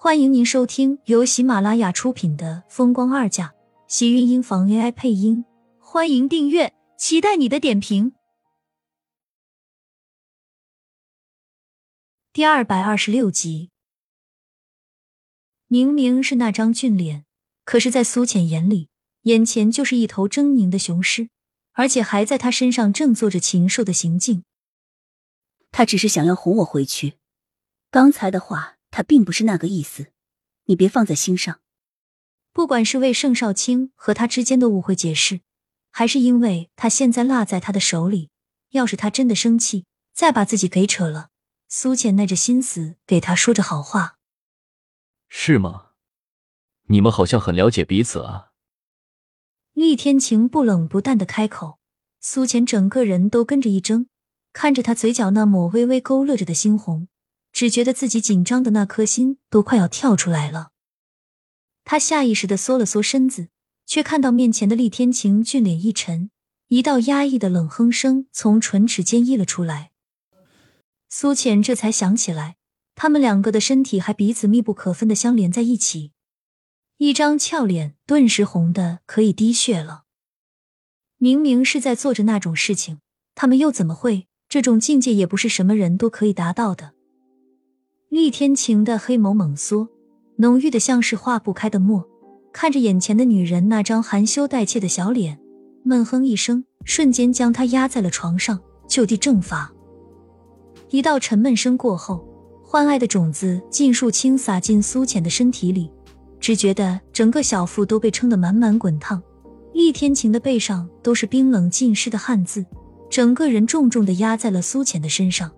欢迎您收听由喜马拉雅出品的《风光二嫁》，喜运音房 AI 配音。欢迎订阅，期待你的点评。第二百二十六集，明明是那张俊脸，可是，在苏浅眼里，眼前就是一头狰狞的雄狮，而且还在他身上正做着禽兽的行径。他只是想要哄我回去，刚才的话。他并不是那个意思，你别放在心上。不管是为盛少卿和他之间的误会解释，还是因为他现在落在他的手里，要是他真的生气，再把自己给扯了，苏浅耐着心思给他说着好话。是吗？你们好像很了解彼此啊。厉天晴不冷不淡的开口，苏浅整个人都跟着一怔，看着他嘴角那抹微微勾勒着的猩红。只觉得自己紧张的那颗心都快要跳出来了，他下意识的缩了缩身子，却看到面前的厉天晴俊脸一沉，一道压抑的冷哼声从唇齿间溢了出来。苏浅这才想起来，他们两个的身体还彼此密不可分的相连在一起，一张俏脸顿时红的可以滴血了。明明是在做着那种事情，他们又怎么会？这种境界也不是什么人都可以达到的。厉天晴的黑眸猛缩，浓郁的像是化不开的墨，看着眼前的女人那张含羞带怯的小脸，闷哼一声，瞬间将她压在了床上，就地正法。一道沉闷声过后，欢爱的种子尽数倾洒进苏浅的身体里，只觉得整个小腹都被撑得满满滚烫，厉天晴的背上都是冰冷浸湿的汗渍，整个人重重的压在了苏浅的身上。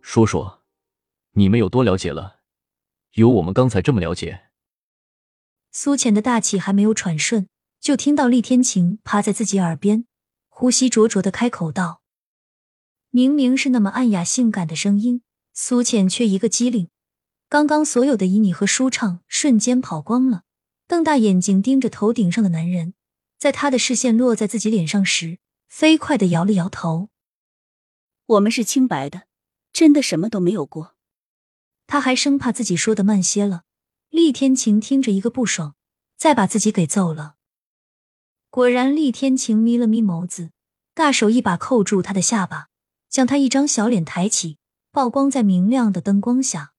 说说。你们有多了解了？有我们刚才这么了解？苏浅的大气还没有喘顺，就听到厉天晴趴在自己耳边，呼吸灼灼的开口道：“明明是那么暗哑性感的声音，苏浅却一个机灵，刚刚所有的旖旎和舒畅瞬间跑光了，瞪大眼睛盯着头顶上的男人，在他的视线落在自己脸上时，飞快的摇了摇头。我们是清白的，真的什么都没有过。”他还生怕自己说的慢些了，厉天晴听着一个不爽，再把自己给揍了。果然，厉天晴眯了眯眸子，大手一把扣住他的下巴，将他一张小脸抬起，曝光在明亮的灯光下，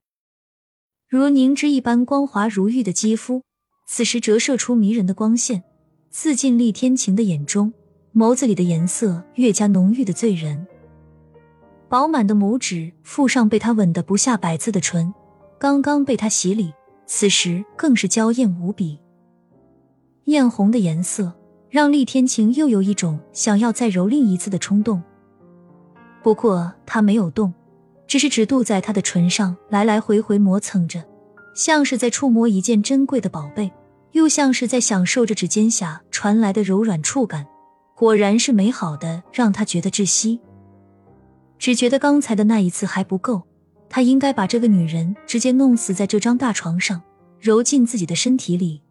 如凝脂一般光滑如玉的肌肤，此时折射出迷人的光线，刺进厉天晴的眼中，眸子里的颜色越加浓郁的醉人。饱满的拇指附上被他吻得不下百次的唇，刚刚被他洗礼，此时更是娇艳无比。艳红的颜色让厉天晴又有一种想要再蹂躏一次的冲动。不过他没有动，只是只渡在他的唇上来来回回磨蹭着，像是在触摸一件珍贵的宝贝，又像是在享受着指尖下传来的柔软触感。果然是美好的，让他觉得窒息。只觉得刚才的那一次还不够，他应该把这个女人直接弄死在这张大床上，揉进自己的身体里。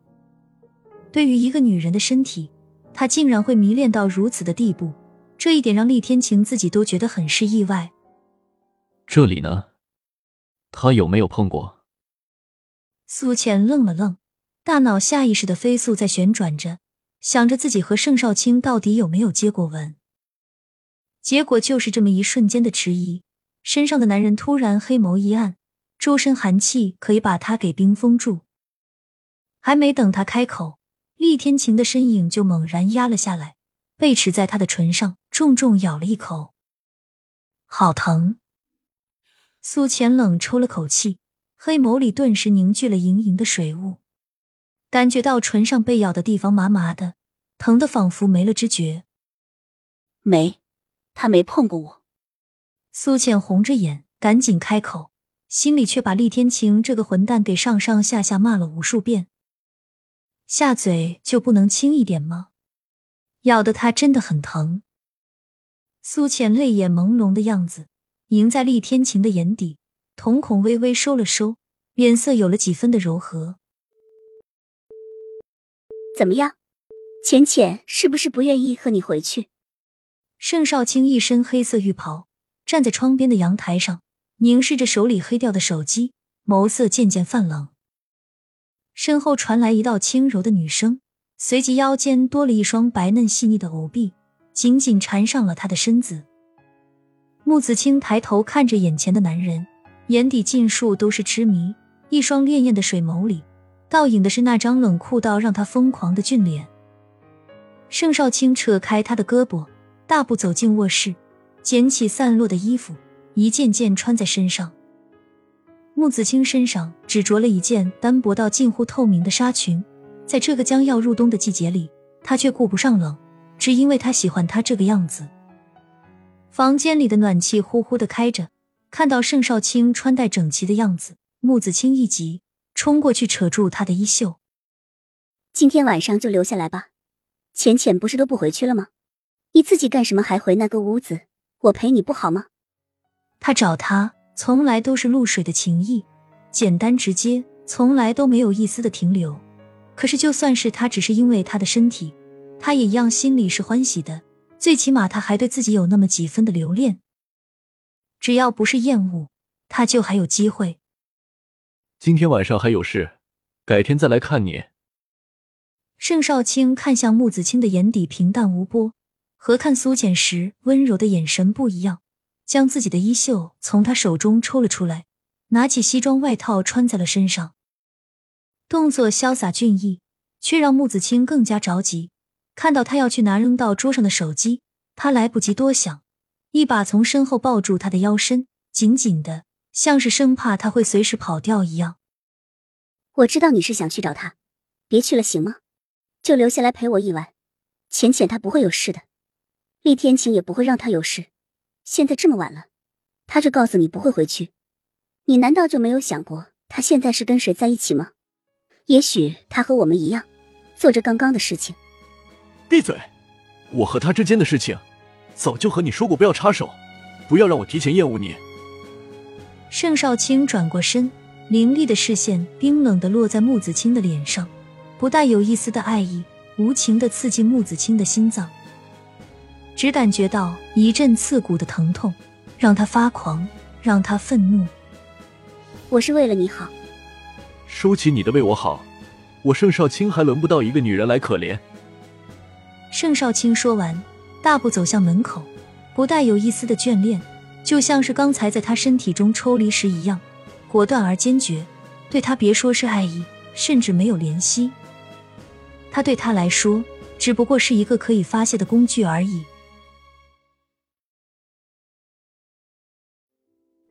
对于一个女人的身体，他竟然会迷恋到如此的地步，这一点让厉天晴自己都觉得很是意外。这里呢，他有没有碰过？苏浅愣了愣，大脑下意识的飞速在旋转着，想着自己和盛少卿到底有没有接过吻。结果就是这么一瞬间的迟疑，身上的男人突然黑眸一暗，周身寒气可以把他给冰封住。还没等他开口，厉天晴的身影就猛然压了下来，背齿在他的唇上重重咬了一口，好疼！苏浅冷抽了口气，黑眸里顿时凝聚了盈盈的水雾，感觉到唇上被咬的地方麻麻的，疼的仿佛没了知觉。没。他没碰过我，苏浅红着眼，赶紧开口，心里却把厉天晴这个混蛋给上上下下骂了无数遍。下嘴就不能轻一点吗？咬得他真的很疼。苏浅泪眼朦胧的样子迎在厉天晴的眼底，瞳孔微微收了收，脸色有了几分的柔和。怎么样，浅浅是不是不愿意和你回去？盛少卿一身黑色浴袍，站在窗边的阳台上，凝视着手里黑掉的手机，眸色渐渐泛冷。身后传来一道轻柔的女声，随即腰间多了一双白嫩细腻的藕臂，紧紧缠上了他的身子。穆子清抬头看着眼前的男人，眼底尽数都是痴迷，一双潋滟的水眸里，倒映的是那张冷酷到让他疯狂的俊脸。盛少卿扯开他的胳膊，大步走进卧室，捡起散落的衣服，一件件穿在身上。穆子清身上只着了一件单薄到近乎透明的纱裙，在这个将要入冬的季节里，他却顾不上冷，只因为他喜欢他这个样子。房间里的暖气呼呼的开着，看到盛少卿穿戴整齐的样子，穆子清一急，冲过去扯住他的衣袖：“今天晚上就留下来吧，浅浅不是都不回去了吗？你自己干什么还回那个屋子？我陪你不好吗？”他找他。从来都是露水的情谊，简单直接，从来都没有一丝的停留。可是，就算是他只是因为他的身体，他也一样心里是欢喜的。最起码，他还对自己有那么几分的留恋。只要不是厌恶，他就还有机会。今天晚上还有事，改天再来看你。盛少卿看向穆子清的眼底平淡无波，和看苏浅时温柔的眼神不一样。将自己的衣袖从他手中抽了出来，拿起西装外套穿在了身上，动作潇洒俊逸，却让穆子清更加着急。看到他要去拿扔到桌上的手机，他来不及多想，一把从身后抱住他的腰身，紧紧的，像是生怕他会随时跑掉一样。我知道你是想去找他，别去了行吗？就留下来陪我一晚。浅浅他不会有事的，厉天晴也不会让他有事。现在这么晚了，他就告诉你不会回去，你难道就没有想过他现在是跟谁在一起吗？也许他和我们一样，做着刚刚的事情。闭嘴！我和他之间的事情，早就和你说过不要插手，不要让我提前厌恶你。盛少卿转过身，凌厉的视线冰冷的落在穆子清的脸上，不带有一丝的爱意，无情的刺进穆子清的心脏。只感觉到一阵刺骨的疼痛，让他发狂，让他愤怒。我是为了你好。收起你的为我好，我盛少卿还轮不到一个女人来可怜。盛少卿说完，大步走向门口，不带有一丝的眷恋，就像是刚才在他身体中抽离时一样，果断而坚决。对他别说是爱意，甚至没有怜惜。他对他来说，只不过是一个可以发泄的工具而已。